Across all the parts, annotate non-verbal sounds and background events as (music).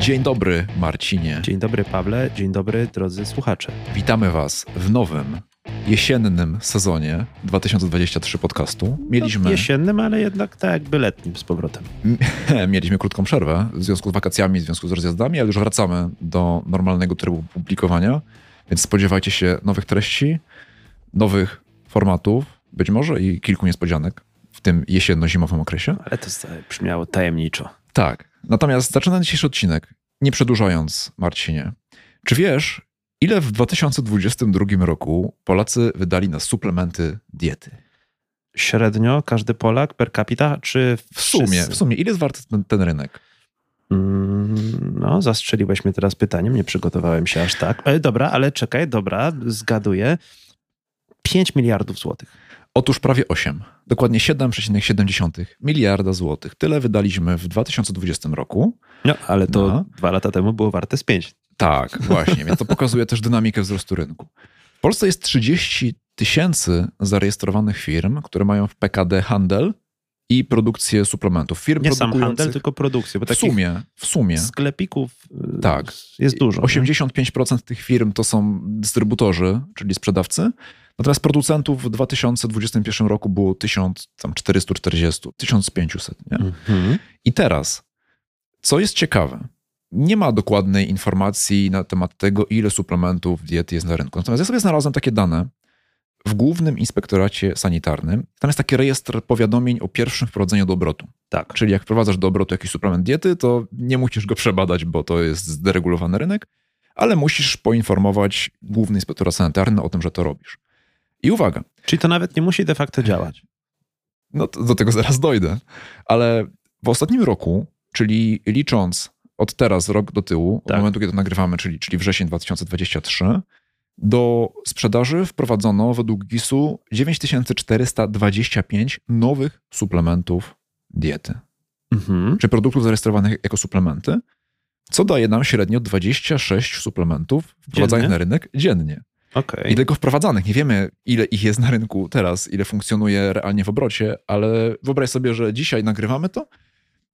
Dzień dobry, Marcinie. Dzień dobry, Pawle. Dzień dobry, drodzy słuchacze. Witamy Was w nowym, jesiennym sezonie 2023 podcastu. Mieliśmy, No, jesiennym, ale jednak tak jakby letnim z powrotem. (laughs) mieliśmy krótką przerwę w związku z wakacjami, w związku z rozjazdami, ale już wracamy do normalnego trybu publikowania, więc spodziewajcie się nowych treści, nowych formatów, być może i kilku niespodzianek w tym jesienno-zimowym okresie. Ale to brzmiało tajemniczo. Tak. Natomiast zaczynam dzisiejszy odcinek, nie przedłużając, Marcinie. Czy wiesz, ile w 2022 roku Polacy wydali na suplementy diety? Średnio każdy Polak per capita, czy W sumie, w sumie, ile jest warty ten, ten rynek? Mm, no, zastrzeliłeś mnie teraz pytaniem, nie przygotowałem się aż tak. E, dobra, ale czekaj, dobra, zgaduję. 5 miliardów złotych. Otóż prawie 8, dokładnie 7,7 miliarda złotych. Tyle wydaliśmy w 2020 roku. No, ale to No. dwa lata temu było warte z 5. Tak, właśnie, więc to pokazuje też dynamikę wzrostu rynku. W Polsce jest 30 tysięcy zarejestrowanych firm, które mają w PKD handel i produkcję suplementów. Firm Nie sam handel, tylko produkcję, bo w sumie, w sumie. sklepików y, Tak. jest dużo. nie? 85% tych firm to są dystrybutorzy, czyli sprzedawcy. Natomiast producentów w 2021 roku było 1440, 1500. Nie? Mhm. I teraz, co jest ciekawe, nie ma dokładnej informacji na temat tego, ile suplementów diety jest na rynku. Natomiast ja sobie znalazłem takie dane w Głównym Inspektoracie Sanitarnym. Tam jest taki rejestr powiadomień o pierwszym wprowadzeniu do obrotu. Tak. Czyli jak wprowadzasz do obrotu jakiś suplement diety, to nie musisz go przebadać, bo to jest zderegulowany rynek, ale musisz poinformować Główny Inspektorat Sanitarny o tym, że to robisz. I uwaga, Czyli to nawet nie musi de facto działać. no to do tego zaraz dojdę, ale w ostatnim roku, czyli licząc od teraz rok do tyłu, od Tak. momentu, kiedy to nagrywamy, czyli, czyli wrzesień 2023, do sprzedaży wprowadzono według GIS-u 9425 nowych suplementów diety. Mhm. czy produktów zarejestrowanych jako suplementy, co daje nam średnio 26 suplementów wprowadzanych na rynek dziennie. Okej. I tylko wprowadzanych. Nie wiemy, ile ich jest na rynku teraz, ile funkcjonuje realnie w obrocie, ale wyobraź sobie, że dzisiaj nagrywamy to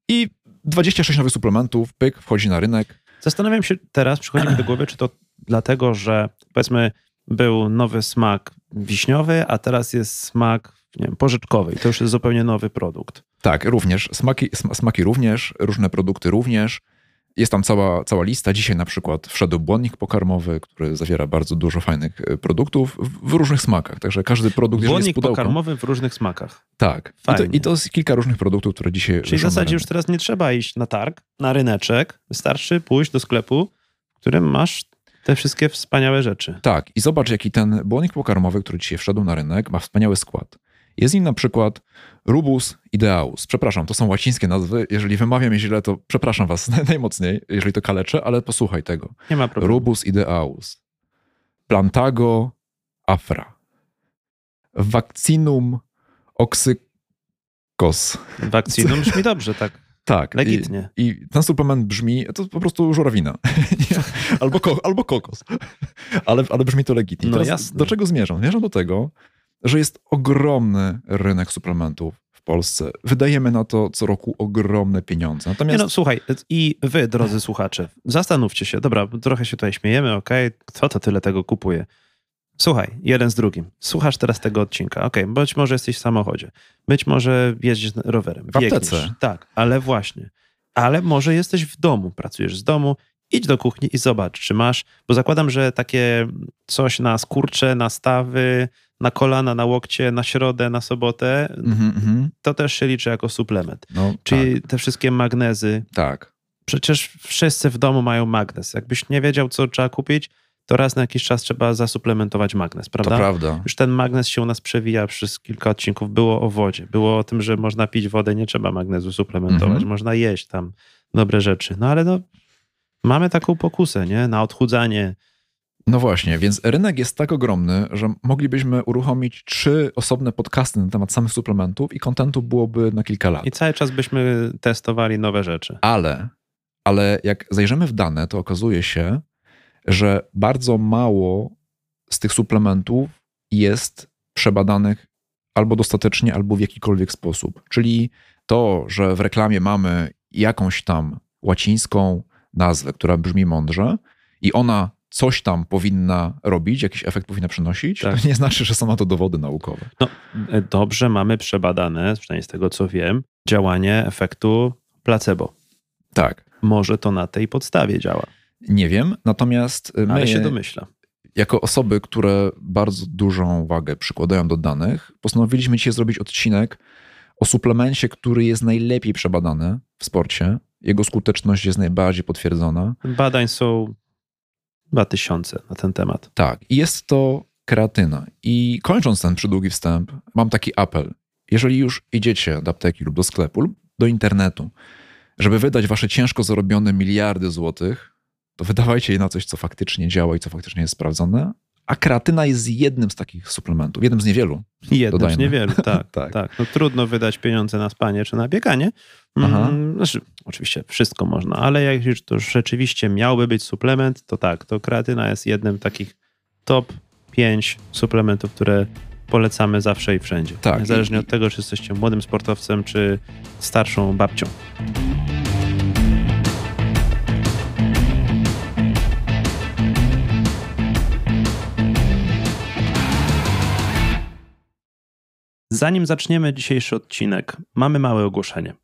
i 26 nowych suplementów, pyk, wchodzi na rynek. Zastanawiam się teraz, przychodzi mi do głowy, czy to dlatego, że powiedzmy był nowy smak wiśniowy, a teraz jest smak nie wiem, porzeczkowy i to już jest zupełnie nowy produkt. Tak, również. Smaki, sm- smaki również, różne produkty również. Jest tam cała, cała lista. Dzisiaj na przykład wszedł błonnik pokarmowy, który zawiera bardzo dużo fajnych e, produktów w, w różnych smakach. Także każdy produkt, jeżeli jest Błonnik pudełko... pokarmowy w różnych smakach. Tak. I to. I to jest kilka różnych produktów, które dzisiaj Czyli w zasadzie już teraz nie trzeba iść na targ, na ryneczek. Wystarczy pójść do sklepu, w którym masz te wszystkie wspaniałe rzeczy. Tak. I zobacz, jaki ten błonnik pokarmowy, który dzisiaj wszedł na rynek, ma wspaniały skład. Jest nim na przykład Rubus ideaus. Przepraszam, to są łacińskie nazwy. Jeżeli wymawiam je źle, to przepraszam was (laughs) najmocniej, jeżeli to kaleczę, ale posłuchaj tego. Nie ma problemu. Rubus ideaus. Plantago afra. Vaccinum oxykos. Wakcyną (laughs) brzmi dobrze, tak. Tak. Legitnie. I, I ten suplement brzmi, to po prostu żurawina. (laughs) Albo, ko, albo kokos. ale, ale brzmi to legitnie. No Teraz jasne. Do czego zmierzam? Zmierzam do tego, że jest ogromny rynek suplementów w Polsce. Wydajemy na to co roku ogromne pieniądze. Nie Natomiast no, słuchaj, i wy, drodzy słuchacze, zastanówcie się, dobra, trochę się tutaj śmiejemy, okej, kto to tyle tego kupuje? Słuchaj, jeden z drugim. Słuchasz teraz tego odcinka. Okej, być może jesteś w samochodzie. Być może jeździsz rowerem. W aptece. biegniesz. Tak, ale właśnie. Ale może jesteś w domu, pracujesz z domu, idź do kuchni i zobacz, czy masz, bo zakładam, że takie coś na skurcze, na stawy, na kolana, na łokcie, na środę, na sobotę, Mhm, mhm. to też się liczy jako suplement. No, Czyli te wszystkie magnezy, tak, tak. Przecież wszyscy w domu mają magnes. Jakbyś nie wiedział, co trzeba kupić, to raz na jakiś czas trzeba zasuplementować magnes, To prawda? prawda. Już ten magnes się u nas przewija przez kilka odcinków. Było o wodzie, było o tym, że można pić wodę, nie trzeba magnezu suplementować, Mhm. można jeść tam dobre rzeczy. No ale no, mamy taką pokusę, nie? Na odchudzanie. No właśnie, więc rynek jest tak ogromny, że moglibyśmy uruchomić trzy osobne podcasty na temat samych suplementów i kontentu byłoby na kilka lat. I cały czas byśmy testowali nowe rzeczy. Ale, ale jak zajrzymy w dane, to okazuje się, że bardzo mało z tych suplementów jest przebadanych albo dostatecznie, albo w jakikolwiek sposób. Czyli to, że w reklamie mamy jakąś tam łacińską nazwę, która brzmi mądrze i ona coś tam powinna robić, jakiś efekt powinna przynosić, Tak. to nie znaczy, że są na to dowody naukowe. No, e, dobrze mamy przebadane, przynajmniej z tego co wiem, działanie efektu placebo. Tak. Może to na tej podstawie działa, Nie wiem, natomiast my ale się domyślam. jako osoby, które bardzo dużą wagę przykładają do danych, postanowiliśmy dzisiaj zrobić odcinek o suplemencie, który jest najlepiej przebadany w sporcie. Jego skuteczność jest najbardziej potwierdzona. Badań są chyba tysiące na ten temat. Tak, jest to kreatyna. I kończąc ten przydługi wstęp, mam taki apel. Jeżeli już idziecie do apteki lub do sklepu lub do internetu, żeby wydać wasze ciężko zarobione miliardy złotych, to wydawajcie je na coś, co faktycznie działa i co faktycznie jest sprawdzone. A kreatyna jest jednym z takich suplementów, jednym z niewielu. Jednym z Dodajmy. niewielu, (laughs) tak, Tak. tak. No, trudno wydać pieniądze na spanie czy na bieganie. Aha. Mm, Znaczy, oczywiście wszystko można, ale jak już to rzeczywiście miałby być suplement, to tak, to kreatyna jest jednym takich top 5 suplementów, które polecamy zawsze i wszędzie. Tak, Niezależnie od tego, czy jesteście młodym sportowcem, czy starszą babcią. Zanim zaczniemy dzisiejszy odcinek, mamy małe ogłoszenie.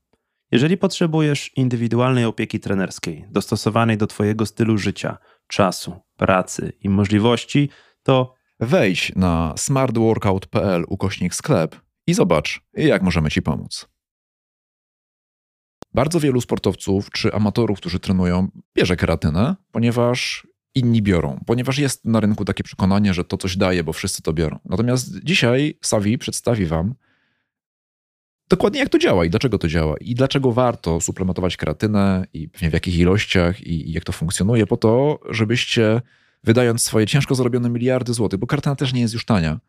Jeżeli potrzebujesz indywidualnej opieki trenerskiej, dostosowanej do Twojego stylu życia, czasu, pracy i możliwości, to Wejdź na smartworkout.pl ukośnik sklep i zobacz, jak możemy Ci pomóc. Bardzo wielu sportowców czy amatorów, którzy trenują, bierze keratynę, ponieważ inni biorą, ponieważ jest na rynku takie przekonanie, że to coś daje, bo wszyscy to biorą. Natomiast dzisiaj Savi przedstawi Wam dokładnie jak to działa i dlaczego to działa i dlaczego warto suplementować keratynę i pewnie w jakich ilościach i, i jak to funkcjonuje po to, żebyście wydając swoje ciężko zarobione miliardy złotych, bo keratynę też nie jest już tania.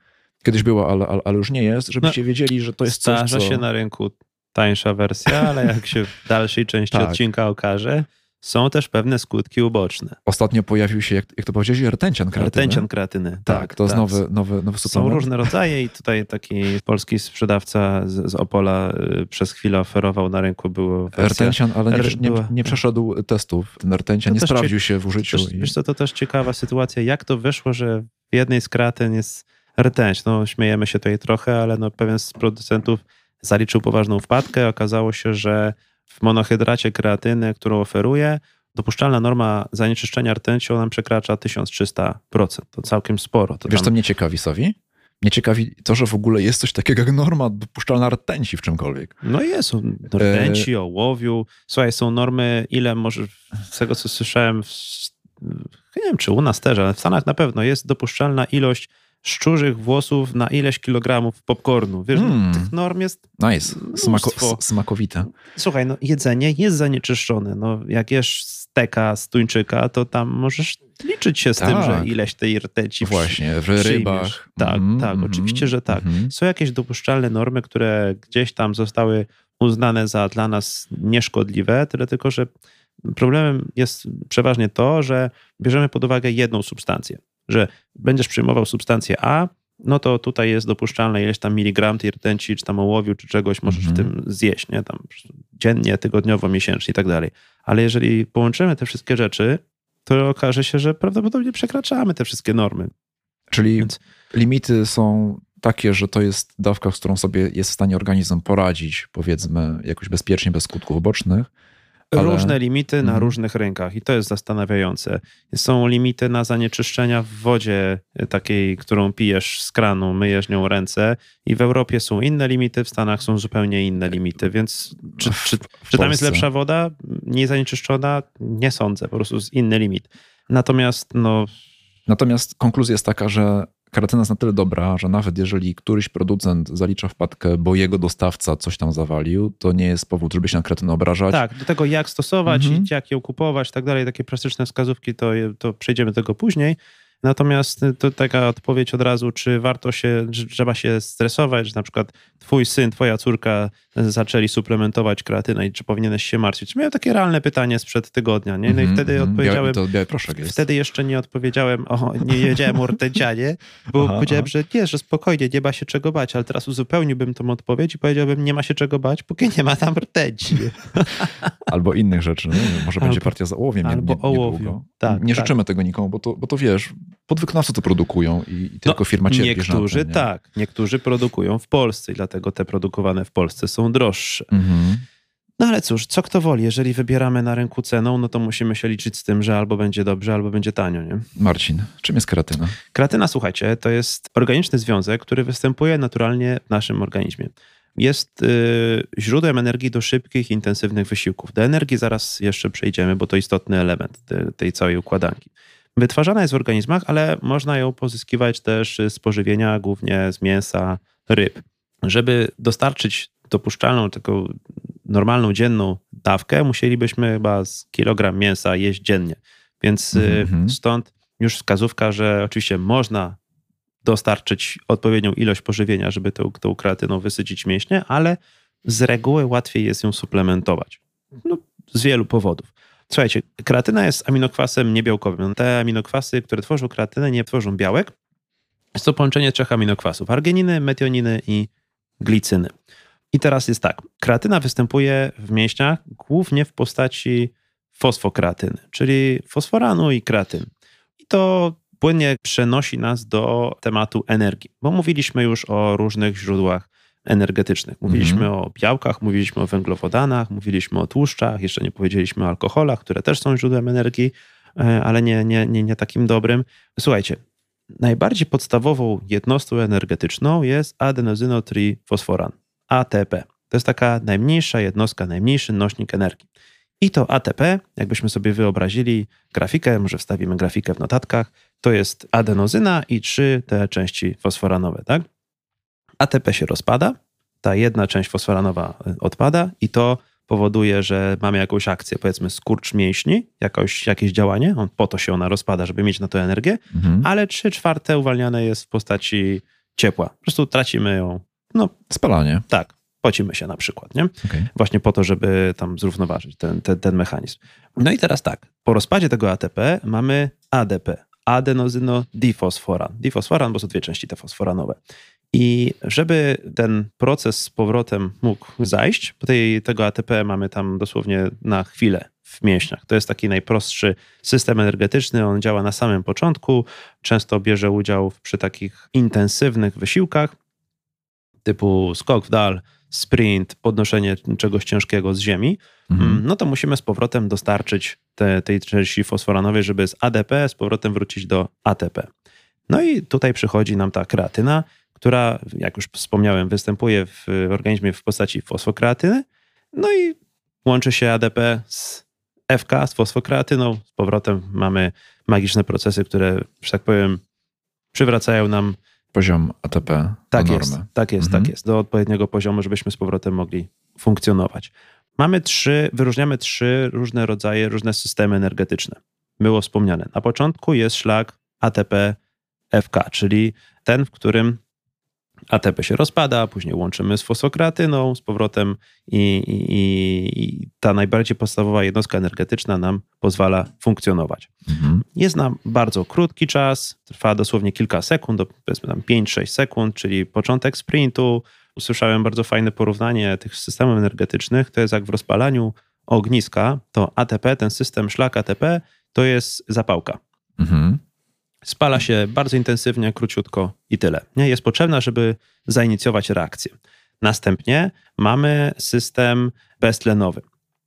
Kiedyś była, ale, ale, ale już nie jest, żebyście wiedzieli, że to jest coś, co... się na rynku tańsza wersja, ale jak się w dalszej części (laughs) Tak. odcinka okaże, są też pewne skutki uboczne. Ostatnio pojawił się, jak, jak to powiedziałeś, rtencian kreatyny. Rtencian kreatyny. Tak, to jest nowy, nowy, nowy Są suplement. różne rodzaje i tutaj taki polski sprzedawca z, z Opola y, przez chwilę oferował na rynku, było wersja... Rtencian, ale nie, nie, nie przeszedł testów. Ten rtencian To nie też sprawdził się w użyciu. Wiesz, i... wiesz co, to też ciekawa sytuacja, jak to wyszło, że w jednej z kreatyn jest rtęć. No śmiejemy się tutaj trochę, ale no, pewien z producentów zaliczył poważną wpadkę. Okazało się, że w monohydracie kreatyny, którą oferuje, dopuszczalna norma zanieczyszczenia rtęcią nam przekracza 1300%. To całkiem sporo. To Wiesz, tam- co mnie ciekawi, Savi? Mnie ciekawi to, że w ogóle jest coś takiego jak norma dopuszczalna rtęci w czymkolwiek. No jest, rtęci, ołowiu. Słuchaj, są normy, ile może, z tego co słyszałem, w, nie wiem czy u nas też, ale w Stanach na pewno jest dopuszczalna ilość szczurzych włosów na ileś kilogramów popcornu. Wiesz, Mm. no, tych norm jest... Nice. Smako, smakowite. Słuchaj, no jedzenie jest zanieczyszczone. No jak jesz steka z tuńczyka, to tam możesz liczyć się z tym, Tak. że ileś tej rtęci Właśnie, w przyjmiesz. rybach. Tak, Mhm, tak, oczywiście, że tak. mhm. Są jakieś dopuszczalne normy, które gdzieś tam zostały uznane za dla nas nieszkodliwe, tyle tylko, że problemem jest przeważnie to, że bierzemy pod uwagę jedną substancję, że będziesz przyjmował substancję A, no to tutaj jest dopuszczalne ileś tam miligram tej rtęci, czy tam ołowiu, czy czegoś możesz w Mhm. tym zjeść, nie? Tam dziennie, tygodniowo, miesięcznie i tak dalej. Ale jeżeli połączymy te wszystkie rzeczy, to okaże się, że prawdopodobnie przekraczamy te wszystkie normy. Czyli Więc limity są takie, że to jest dawka, z którą sobie jest w stanie organizm poradzić, powiedzmy, jakoś bezpiecznie, bez skutków ubocznych. Ale- Różne limity na Mhm. różnych rynkach i to jest zastanawiające. Są limity na zanieczyszczenia w wodzie y, takiej, którą pijesz z kranu, myjesz nią ręce i w Europie są inne limity, w Stanach są zupełnie inne limity, więc czy, czy, czy tam jest lepsza woda? Nie zanieczyszczona? Nie sądzę, po prostu jest inny limit. Natomiast no, Natomiast konkluzja jest taka, że keratyna jest na tyle dobra, że nawet jeżeli któryś producent zalicza wpadkę, bo jego dostawca coś tam zawalił, to nie jest powód, żeby się na keratynę obrażać. tak, do tego jak stosować Mhm. jak ją kupować, tak dalej, takie plastyczne wskazówki, to, to przejdziemy do tego później. Natomiast to taka odpowiedź od razu, czy warto się, czy trzeba się stresować, że na przykład twój syn, twoja córka zaczęli suplementować kreatynę i czy powinieneś się martwić? Miałem takie realne pytanie sprzed tygodnia, nie? No i Mhm, wtedy mhm. odpowiedziałem... Biały, to biały proszek jest. Wtedy jeszcze nie odpowiedziałem, o, nie wiedziałem o rtęcianie, bo Aha, powiedziałem, aha. że nie, że spokojnie, nie ma się czego bać, ale teraz uzupełniłbym tą odpowiedź i powiedziałbym, nie ma się czego bać, póki nie ma tam rtęci. (laughs) Albo innych rzeczy. No? Może będzie Albo- partia za ołowiem nie, albo nie, ołowiu. Tak, nie tak. życzymy tego nikomu, bo to, bo to wiesz, podwykonawcy to produkują i, i tylko firma cierpi Niektórzy tym, nie? tak, niektórzy produkują w Polsce i dlatego te produkowane w Polsce są droższe. Mhm. No ale cóż, co kto woli, jeżeli wybieramy na rynku ceną, no to musimy się liczyć z tym, że albo będzie dobrze, albo będzie tanio, nie? Marcin, czym jest keratyna? Kreatyna, słuchajcie, to jest organiczny związek, który występuje naturalnie w naszym organizmie. Jest y, źródłem energii do szybkich, intensywnych wysiłków. Do energii zaraz jeszcze przejdziemy, bo to istotny element te, tej całej układanki. Wytwarzana jest w organizmach, ale można ją pozyskiwać też z pożywienia, głównie z mięsa, ryb. Żeby dostarczyć dopuszczalną, taką normalną dzienną dawkę, musielibyśmy chyba z kilogram mięsa jeść dziennie. Więc Mhm. stąd już wskazówka, że oczywiście można dostarczyć odpowiednią ilość pożywienia, żeby tą, tą kreatyną wysycić mięśnie, ale z reguły łatwiej jest ją suplementować. No, z wielu powodów. Słuchajcie, kreatyna jest aminokwasem niebiałkowym. Te aminokwasy, które tworzą kreatynę, nie tworzą białek. Jest to połączenie trzech aminokwasów: argininy, metioniny i glicyny. I teraz jest tak. Kreatyna występuje w mięśniach głównie w postaci fosfokreatyny, czyli fosforanu i kreatyny. I to płynnie przenosi nas do tematu energii, bo mówiliśmy już o różnych źródłach energetycznych. Mówiliśmy o białkach, mówiliśmy o węglowodanach, mówiliśmy o tłuszczach, jeszcze nie powiedzieliśmy o alkoholach, które też są źródłem energii, e, ale nie, nie, nie, nie takim dobrym. Słuchajcie, najbardziej podstawową jednostką energetyczną jest adenozynotrifosforan, ATP. To jest taka najmniejsza jednostka, najmniejszy nośnik energii. I to ATP, jakbyśmy sobie wyobrazili grafikę, może wstawimy grafikę w notatkach, to jest adenozyna i trzy te części fosforanowe, tak? ATP się rozpada, ta jedna część fosforanowa y, odpada i to powoduje, że mamy jakąś akcję, powiedzmy skurcz mięśni, jakoś, jakieś działanie, on, po to się ona rozpada, żeby mieć na to energię, Mhm. ale trzy czwarte uwalniane jest w postaci ciepła. Po prostu tracimy ją, no Spalanie. tak, pocimy się na przykład, nie? Okej. Właśnie po to, żeby tam zrównoważyć ten, ten, ten mechanizm. No i teraz tak, po rozpadzie tego ATP mamy ADP, adenozynodifosforan. Difosforan, bo są dwie części te fosforanowe. I żeby ten proces z powrotem mógł zajść, bo tej, tego ATP mamy tam dosłownie na chwilę w mięśniach. To jest taki najprostszy system energetyczny. On działa na samym początku. Często bierze udział przy takich intensywnych wysiłkach, typu skok w dal, sprint, podnoszenie czegoś ciężkiego z ziemi. Mhm. Mm, no to musimy z powrotem dostarczyć te, tej części fosforanowej, żeby z ADP z powrotem wrócić do ATP. No i tutaj przychodzi nam ta kreatyna, która, jak już wspomniałem, występuje w organizmie w postaci fosfokreatyny, no i łączy się ADP z FK, z fosfokreatyną. Z powrotem mamy magiczne procesy, które, że tak powiem, przywracają nam Poziom ATP tak do jest, normy. tak jest, Mhm. tak jest. Do odpowiedniego poziomu, żebyśmy z powrotem mogli funkcjonować. Mamy trzy, wyróżniamy trzy różne rodzaje, różne systemy energetyczne. Było wspomniane. Na początku jest szlak ATP-FK, czyli ten, w którym ATP się rozpada, później łączymy z fosfokreatyną z powrotem i, i, i ta najbardziej podstawowa jednostka energetyczna nam pozwala funkcjonować. Mhm. Jest na bardzo krótki czas, trwa dosłownie kilka sekund, powiedzmy tam 5-6 sekund, czyli początek sprintu. Usłyszałem bardzo fajne porównanie tych systemów energetycznych. To jest jak w rozpalaniu ogniska, to ATP, ten system szlak ATP, to jest zapałka. Mhm. Spala się bardzo intensywnie, króciutko i tyle. Nie jest potrzebna, żeby zainicjować reakcję. Następnie mamy system beztlenowy.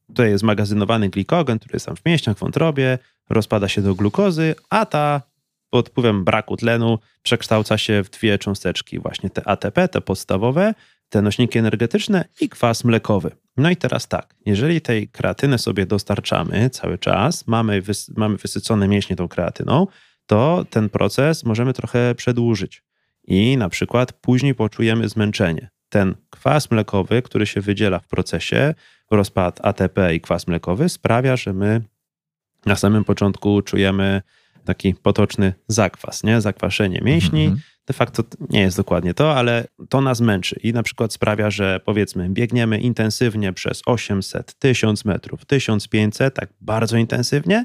Tutaj jest zmagazynowany glikogen, który jest tam w mięśniach, w wątrobie, rozpada się do glukozy, a ta pod wpływem braku tlenu przekształca się w dwie cząsteczki, właśnie te ATP, te podstawowe, te nośniki energetyczne i kwas mlekowy. No i teraz tak, jeżeli tej kreatyny sobie dostarczamy cały czas, mamy, wys- mamy wysycone mięśnie tą kreatyną, to ten proces możemy trochę przedłużyć i na przykład później poczujemy zmęczenie. Ten kwas mlekowy, który się wydziela w procesie, rozpad ATP i kwas mlekowy sprawia, że my na samym początku czujemy taki potoczny zakwas, nie? Zakwaszenie mięśni. Mhm. De facto nie jest dokładnie to, ale to nas męczy i na przykład sprawia, że powiedzmy biegniemy intensywnie przez 800, 1000 metrów, 1500, tak bardzo intensywnie,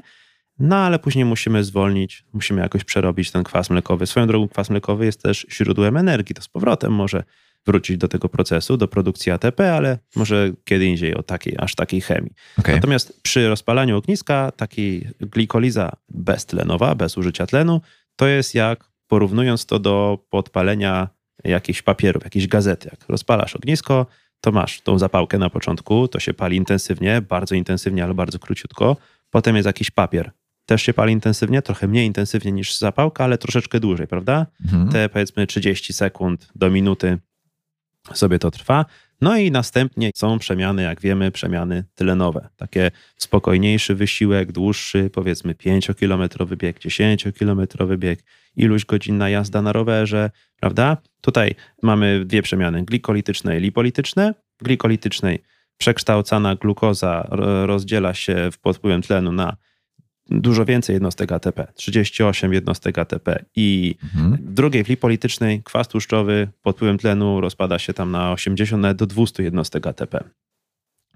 no ale później musimy zwolnić, musimy jakoś przerobić ten kwas mlekowy. Swoją drogą kwas mlekowy jest też źródłem energii, to z powrotem może wrócić do tego procesu, do produkcji ATP, ale może kiedy indziej o takiej, aż takiej chemii. Okay. Natomiast przy rozpalaniu ogniska takiej glikoliza beztlenowa, bez użycia tlenu, to jest jak porównując to do podpalenia jakichś papierów, jakiejś gazety. Jak rozpalasz ognisko, to masz tą zapałkę na początku, to się pali intensywnie, bardzo intensywnie, ale bardzo króciutko. Potem jest jakiś papier. Też się pali intensywnie, trochę mniej intensywnie niż zapałka, ale troszeczkę dłużej, prawda? Mhm. Te powiedzmy 30 sekund do minuty sobie to trwa. No i następnie są przemiany, jak wiemy, przemiany tlenowe. Takie spokojniejszy wysiłek, dłuższy, powiedzmy 5-kilometrowy bieg, 10-kilometrowy bieg, iluś godzinna jazda na rowerze, prawda? Tutaj mamy dwie przemiany, glikolityczne i lipolityczne. Glikolitycznej przekształcana glukoza rozdziela się pod wpływem tlenu na dużo więcej jednostek ATP, 38 jednostek ATP i Mhm. w drugiej, w lipolitycznej, kwas tłuszczowy pod wpływem tlenu rozpada się tam na 80 nawet do 200 jednostek ATP.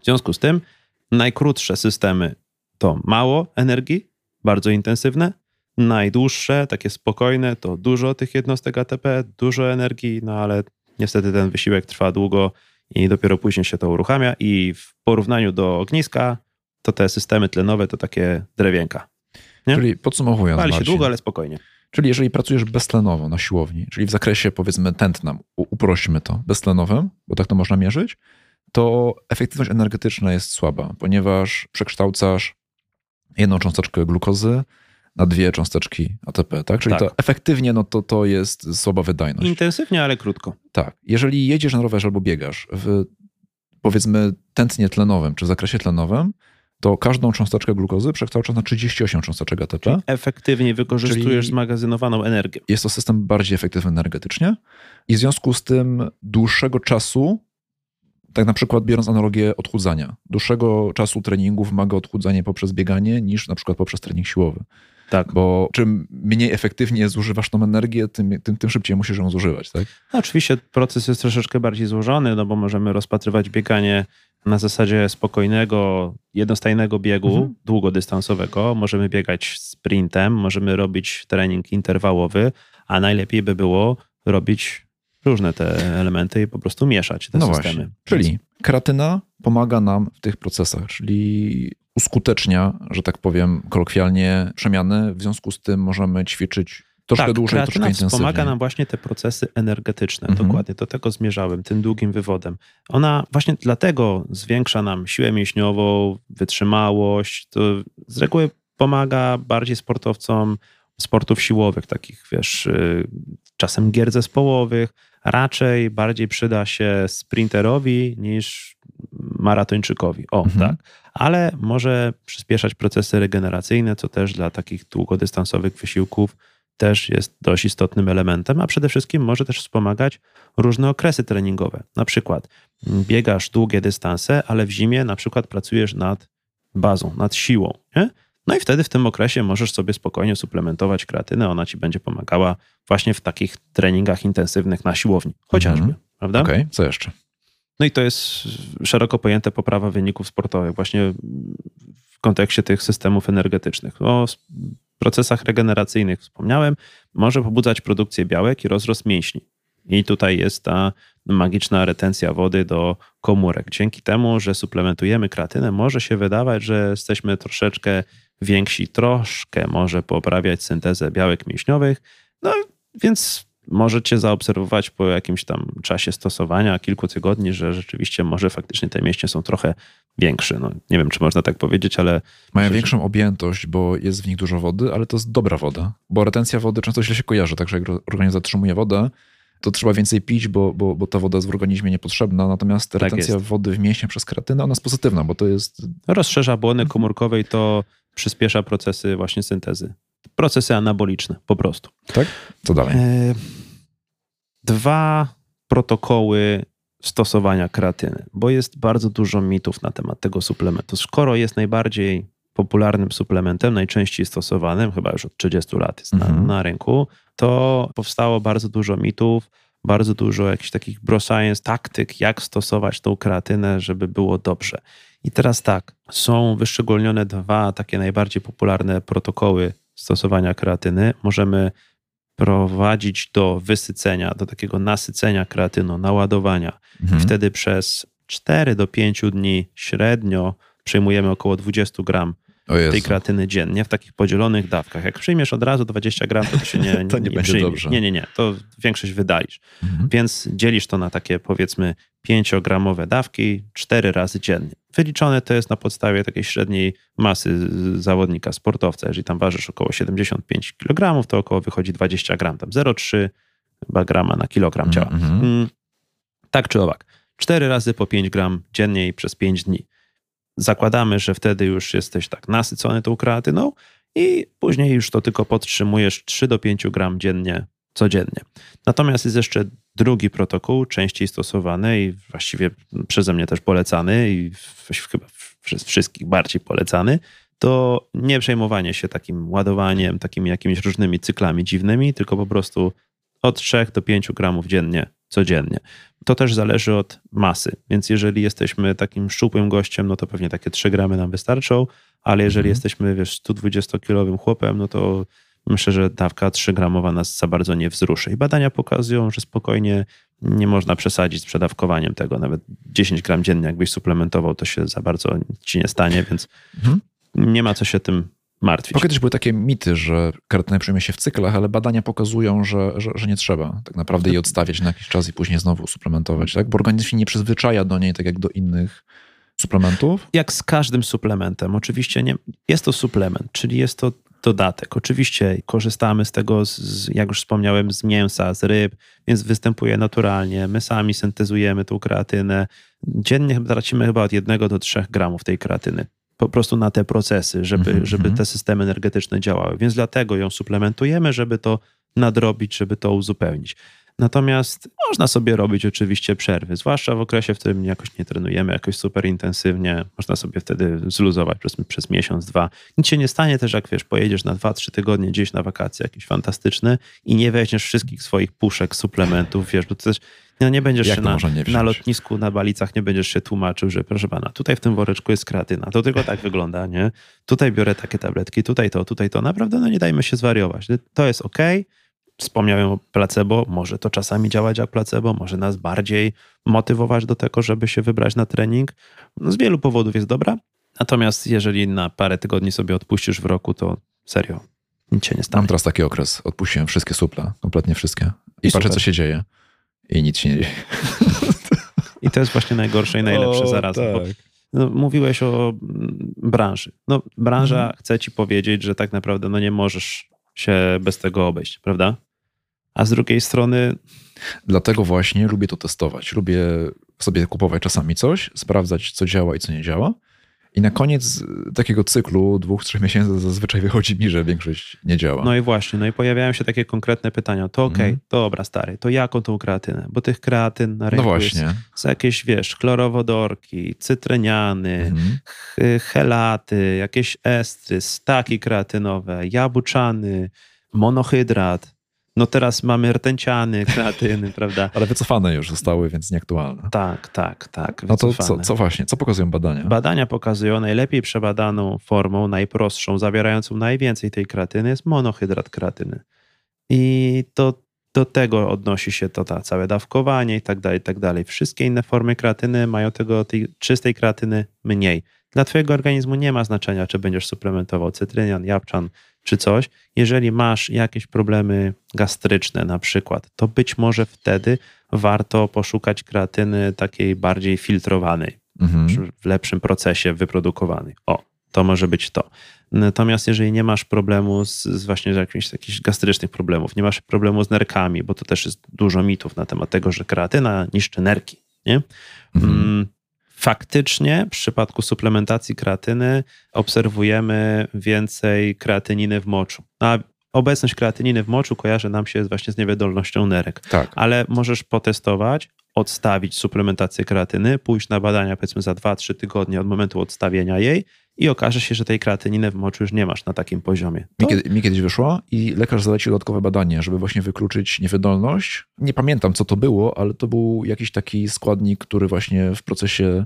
W związku z tym najkrótsze systemy to mało energii, bardzo intensywne, najdłuższe, takie spokojne, to dużo tych jednostek ATP, dużo energii, no ale niestety ten wysiłek trwa długo i dopiero później się to uruchamia i w porównaniu do ogniska to te systemy tlenowe to takie drewienka. Nie? Czyli podsumowując, Pali się Marcin, długo, ale spokojnie. czyli jeżeli pracujesz beztlenowo na siłowni, czyli w zakresie powiedzmy tętna, u- uprośćmy to, beztlenowym, bo tak to można mierzyć, to efektywność energetyczna jest słaba, ponieważ przekształcasz jedną cząsteczkę glukozy na dwie cząsteczki ATP, tak? Czyli Tak. to efektywnie no to, to jest słaba wydajność. Intensywnie, ale krótko. Tak. Jeżeli jedziesz na rowerze albo biegasz w powiedzmy tętnie tlenowym czy zakresie tlenowym, to każdą cząsteczkę glukozy przekształcasz na 38 cząsteczek ATP. Efektywniej wykorzystujesz Czyli- zmagazynowaną energię. Jest to system bardziej efektywny energetycznie i w związku z tym dłuższego czasu, tak na przykład biorąc analogię odchudzania, dłuższego czasu treningu wymaga odchudzanie poprzez bieganie niż na przykład poprzez trening siłowy. Tak. Bo czym mniej efektywnie zużywasz tą energię, tym, tym, tym szybciej musisz ją zużywać, tak? No, oczywiście proces jest troszeczkę bardziej złożony, no bo możemy rozpatrywać bieganie na zasadzie spokojnego, jednostajnego biegu Mhm. długodystansowego. Możemy biegać sprintem, możemy robić trening interwałowy, a najlepiej by było robić różne te elementy i po prostu mieszać te no systemy. właśnie. Czyli kreatyna pomaga nam w tych procesach, czyli uskutecznia, że tak powiem kolokwialnie, przemiany. W związku z tym możemy ćwiczyć troszkę tak, dłużej, troszkę intensywniej. wspomaga nam właśnie te procesy energetyczne. Mhm. Dokładnie do tego zmierzałem, tym długim wywodem. Ona właśnie dlatego zwiększa nam siłę mięśniową, wytrzymałość. To z reguły pomaga bardziej sportowcom sportów siłowych, takich wiesz, y, czasem gier zespołowych. Raczej bardziej przyda się sprinterowi niż maratończykowi. O, Mhm. tak. Ale może przyspieszać procesy regeneracyjne, co też dla takich długodystansowych wysiłków też jest dość istotnym elementem, a przede wszystkim może też wspomagać różne okresy treningowe. Na przykład mm, biegasz długie dystanse, ale w zimie na przykład pracujesz nad bazą, nad siłą. Nie? No i wtedy w tym okresie możesz sobie spokojnie suplementować kreatynę, ona ci będzie pomagała właśnie w takich treningach intensywnych na siłowni, chociażby, Mhm. prawda? Okej, co jeszcze? No i to jest szeroko pojęte poprawa wyników sportowych, właśnie w kontekście tych systemów energetycznych. O s- procesach regeneracyjnych wspomniałem, może pobudzać produkcję białek i rozrost mięśni. I tutaj jest ta magiczna retencja wody do komórek. Dzięki temu, że suplementujemy kreatynę, może się wydawać, że jesteśmy troszeczkę więksi, troszkę może poprawiać syntezę białek mięśniowych. No więc możecie zaobserwować po jakimś tam czasie stosowania, kilku tygodni, że rzeczywiście może faktycznie te mięśnie są trochę większe. No, nie wiem, czy można tak powiedzieć, ale Mają Myślę, że- większą objętość, bo jest w nich dużo wody, ale to jest dobra woda, bo retencja wody często źle się kojarzy, także jak organizm zatrzymuje wodę, to trzeba więcej pić, bo, bo, bo ta woda jest w organizmie niepotrzebna, natomiast Tak retencja jest. wody w mięśnie przez kreatynę, ona jest pozytywna, bo to jest... rozszerza błony komórkowe i to przyspiesza procesy właśnie syntezy. Procesy anaboliczne, po prostu. Tak? Co dalej? E, Dwa protokoły stosowania kreatyny, bo jest bardzo dużo mitów na temat tego suplementu. Skoro jest najbardziej popularnym suplementem, najczęściej stosowanym, chyba już od 30 lat jest na, Mhm. na rynku, to powstało bardzo dużo mitów, bardzo dużo jakichś takich bro science taktyk, jak stosować tą kreatynę, żeby było dobrze. I teraz tak, są wyszczególnione dwa takie najbardziej popularne protokoły stosowania kreatyny. Możemy prowadzić do wysycenia, do takiego nasycenia kreatyną, naładowania. Mhm. Wtedy przez 4 do 5 dni średnio przyjmujemy około 20 gram tej kreatyny dziennie w takich podzielonych dawkach. Jak przyjmiesz od razu 20 gram, to, to się (laughs) nie, To nie będzie przyjmie. dobrze. Nie, nie, nie. To większość wydalisz. Mhm. Więc dzielisz to na takie powiedzmy 5-gramowe dawki 4 razy dziennie. Wyliczone to jest na podstawie takiej średniej masy zawodnika, sportowca. Jeżeli tam ważysz około 75 kg, to około wychodzi 20 gram, tam 0,3 chyba grama na kilogram ciała. Mhm. Mm, Tak czy owak. 4 razy po 5 gram dziennie i przez 5 dni. Zakładamy, że wtedy już jesteś tak nasycony tą kreatyną i później już to tylko podtrzymujesz 3 do 5 gram dziennie, codziennie. Natomiast jest jeszcze drugi protokół, częściej stosowany i właściwie przeze mnie też polecany i chyba przez wszystkich bardziej polecany, to nie przejmowanie się takim ładowaniem, takimi jakimiś różnymi cyklami dziwnymi, tylko po prostu od 3 do 5 gramów dziennie, codziennie. To też zależy od masy, więc jeżeli jesteśmy takim szczupłym gościem, no to pewnie takie 3 gramy nam wystarczą, ale jeżeli Mhm. jesteśmy, wiesz, 120-kilowym chłopem, no to myślę, że dawka 3-gramowa nas za bardzo nie wzruszy. I badania pokazują, że spokojnie nie można przesadzić z przedawkowaniem tego. Nawet 10 gram dziennie, jakbyś suplementował, to się za bardzo ci nie stanie, więc Mhm. nie ma co się tym martwić. Bo kiedyś były takie mity, że kreatynę przyjmie się w cyklach, ale badania pokazują, że, że, że nie trzeba tak naprawdę jej odstawiać na jakiś czas i później znowu suplementować, tak? Bo organizm się nie przyzwyczaja do niej tak jak do innych suplementów. Jak z każdym suplementem, oczywiście nie, jest to suplement, czyli jest to dodatek. Oczywiście korzystamy z tego, z- jak już wspomniałem, z mięsa, z ryb, więc występuje naturalnie. My sami syntezujemy tą kreatynę. Dziennie tracimy chyba od 1 do 3 gramów tej kreatyny. Po prostu na te procesy, żeby, Mhm, żeby mhm. te systemy energetyczne działały. Więc dlatego ją suplementujemy, żeby to nadrobić, żeby to uzupełnić. Natomiast można sobie robić oczywiście przerwy, zwłaszcza w okresie, w którym jakoś nie trenujemy jakoś super intensywnie. Można sobie wtedy zluzować przez, przez miesiąc, dwa. Nic się nie stanie też, jak wiesz, pojedziesz na dwa, trzy tygodnie gdzieś na wakacje jakieś fantastyczne i nie weźmiesz wszystkich swoich puszek, suplementów, wiesz, bo to też no nie będziesz Jak się na, na lotnisku, na balicach, nie będziesz się tłumaczył, że proszę pana, tutaj w tym woreczku jest kreatyna, to tylko tak wygląda, nie? Tutaj biorę takie tabletki, tutaj to, tutaj to. Naprawdę, no nie dajmy się zwariować. To jest ok. Wspomniałem o placebo, może to czasami działać jak placebo, może nas bardziej motywować do tego, żeby się wybrać na trening. No, z wielu powodów jest dobra. Natomiast jeżeli na parę tygodni sobie odpuścisz w roku, to serio, nic się nie Mam stanie. teraz taki okres. Odpuściłem wszystkie suple, kompletnie wszystkie. I, I patrzę, super. co się dzieje. I nic się nie dzieje. (laughs) I to jest właśnie najgorsze i najlepsze O, zarazem. Tak. no, mówiłeś o mm, branży. No, branża Mhm. chce ci powiedzieć, że tak naprawdę no, nie możesz się bez tego obejść, prawda? A z drugiej strony, Dlatego właśnie lubię to testować. Lubię sobie kupować czasami coś, sprawdzać, co działa i co nie działa. I na koniec takiego cyklu dwóch, trzech miesięcy zazwyczaj wychodzi mi, że większość nie działa. no i właśnie, no i pojawiają się takie konkretne pytania. To okej, Mhm. dobra, stary, to jaką tą kreatynę? Bo tych kreatyn na no rynku jest właśnie. są jakieś, wiesz, chlorowodorki, cytreniany, Mhm. ch- helaty, jakieś estry, staki kreatynowe, jabuczany, monohydrat. No teraz mamy rtęciany kreatyny, prawda? (laughs) Ale wycofane już zostały, więc nieaktualne. Tak, tak, tak. No to co, wycofane. co właśnie, co pokazują badania? Badania pokazują najlepiej przebadaną formą, najprostszą, zawierającą najwięcej tej kreatyny jest monohydrat kreatyny. I to do tego odnosi się to ta całe dawkowanie i tak dalej, i tak dalej. Wszystkie inne formy kreatyny mają tego, tej czystej kreatyny mniej. Dla twojego organizmu nie ma znaczenia, czy będziesz suplementował cytrynian, jabłczan czy coś. Jeżeli masz jakieś problemy gastryczne na przykład, to być może wtedy warto poszukać kreatyny takiej bardziej filtrowanej Mhm. w lepszym procesie wyprodukowanej. O, to może być to. Natomiast jeżeli nie masz problemu z, z właśnie z jakimiś jakichś gastrycznych problemów, nie masz problemu z nerkami, bo to też jest dużo mitów na temat tego, że kreatyna niszczy nerki, nie? Mhm. Faktycznie w przypadku suplementacji kreatyny obserwujemy więcej kreatyniny w moczu. A obecność kreatyniny w moczu kojarzy nam się właśnie z niewydolnością nerek Tak. ale możesz potestować, odstawić suplementację kreatyny, pójść na badania powiedzmy za 2-3 tygodnie od momentu odstawienia jej i okaże się, że tej kreatyniny w moczu już nie masz na takim poziomie. Mi, To, kiedy, mi kiedyś wyszła i lekarz zalecił dodatkowe badanie, żeby właśnie wykluczyć niewydolność. Nie pamiętam, co to było, ale to był jakiś taki składnik, który właśnie w procesie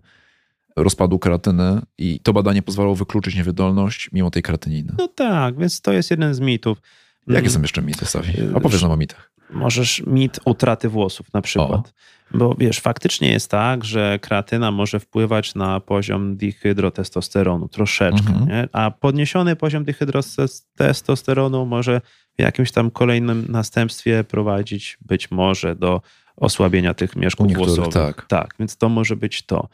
rozpadu kreatyny i to badanie pozwalało wykluczyć niewydolność mimo tej kreatyniny. no tak, więc to jest jeden z mitów. Jakie są jeszcze mity, Sawi? Opowiedz nam o mitach. Możesz mit utraty włosów na przykład. Bo wiesz, faktycznie jest tak, że kreatyna może wpływać na poziom dihydrotestosteronu troszeczkę, Mhm. a podniesiony poziom dihydrotestosteronu może w jakimś tam kolejnym następstwie prowadzić być może do osłabienia tych mieszków włosowych. tak. tak, więc to może być to.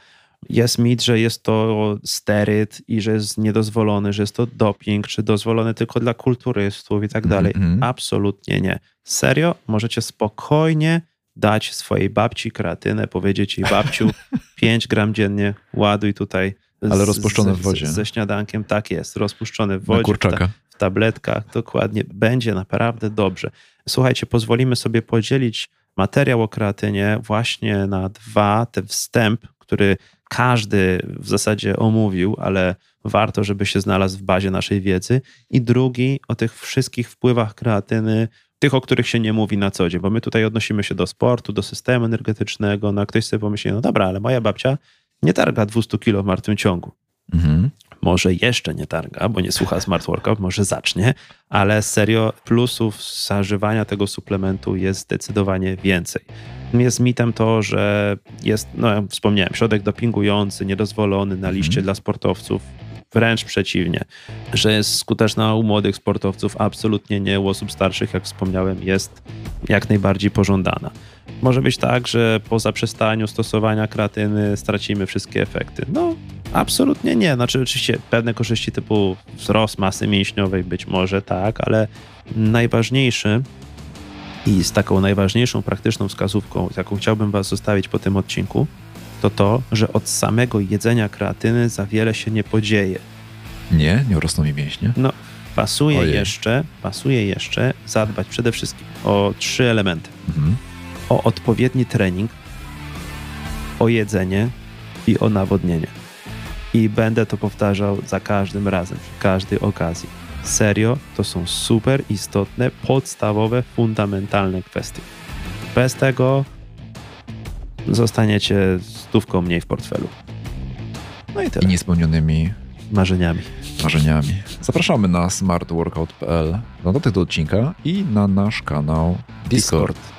Jest mit, że jest to steryd i że jest niedozwolony, że jest to doping, czy dozwolony tylko dla kulturystów i tak dalej. Mhm. Absolutnie nie. Serio, możecie spokojnie dać swojej babci kreatynę, powiedzieć jej babciu (laughs) 5 gram dziennie, ładuj tutaj. z- Ale rozpuszczone w wodzie. z- Ze śniadankiem, tak jest, rozpuszczone w Na wodzie, w, ta, kurczaka. w tabletkach, dokładnie. Będzie naprawdę dobrze. Słuchajcie, pozwolimy sobie podzielić materiał o kreatynie właśnie na dwa, ten wstęp, który każdy w zasadzie omówił, ale warto, żeby się znalazł w bazie naszej wiedzy. I drugi o tych wszystkich wpływach kreatyny, tych, o których się nie mówi na co dzień, bo my tutaj odnosimy się do sportu, do systemu energetycznego, no ktoś sobie pomyśli, no dobra, ale moja babcia nie targa 200 kilo w martwym ciągu. Mhm. Może jeszcze nie targa, bo nie słucha smart workout, może zacznie, ale serio plusów zażywania tego suplementu jest zdecydowanie więcej. Jest mitem to, że jest, no jak wspomniałem, środek dopingujący, niedozwolony na liście Mhm. dla sportowców. Wręcz przeciwnie, że jest skuteczna u młodych sportowców, absolutnie nie u osób starszych, jak wspomniałem, jest jak najbardziej pożądana. Może być tak, że po zaprzestaniu stosowania kreatyny stracimy wszystkie efekty. No, absolutnie nie. Znaczy, oczywiście pewne korzyści typu wzrost masy mięśniowej być może tak, ale najważniejszy i z taką najważniejszą praktyczną wskazówką, jaką chciałbym Was zostawić po tym odcinku, to to, że od samego jedzenia kreatyny za wiele się nie podzieje. Nie, nie urosną mi mięśnie. No, pasuje Ojej. jeszcze, pasuje jeszcze zadbać przede wszystkim o trzy elementy. Mhm. O odpowiedni trening, o jedzenie i o nawodnienie. I będę to powtarzał za każdym razem, przy każdej okazji. Serio, to są super istotne, podstawowe, fundamentalne kwestie. Bez tego zostaniecie stówką mniej w portfelu. No i I tyle. niespełnionymi Marzeniami. marzeniami. Zapraszamy na smartworkout.pl na dotyk do odcinka i na nasz kanał Discord. Discord.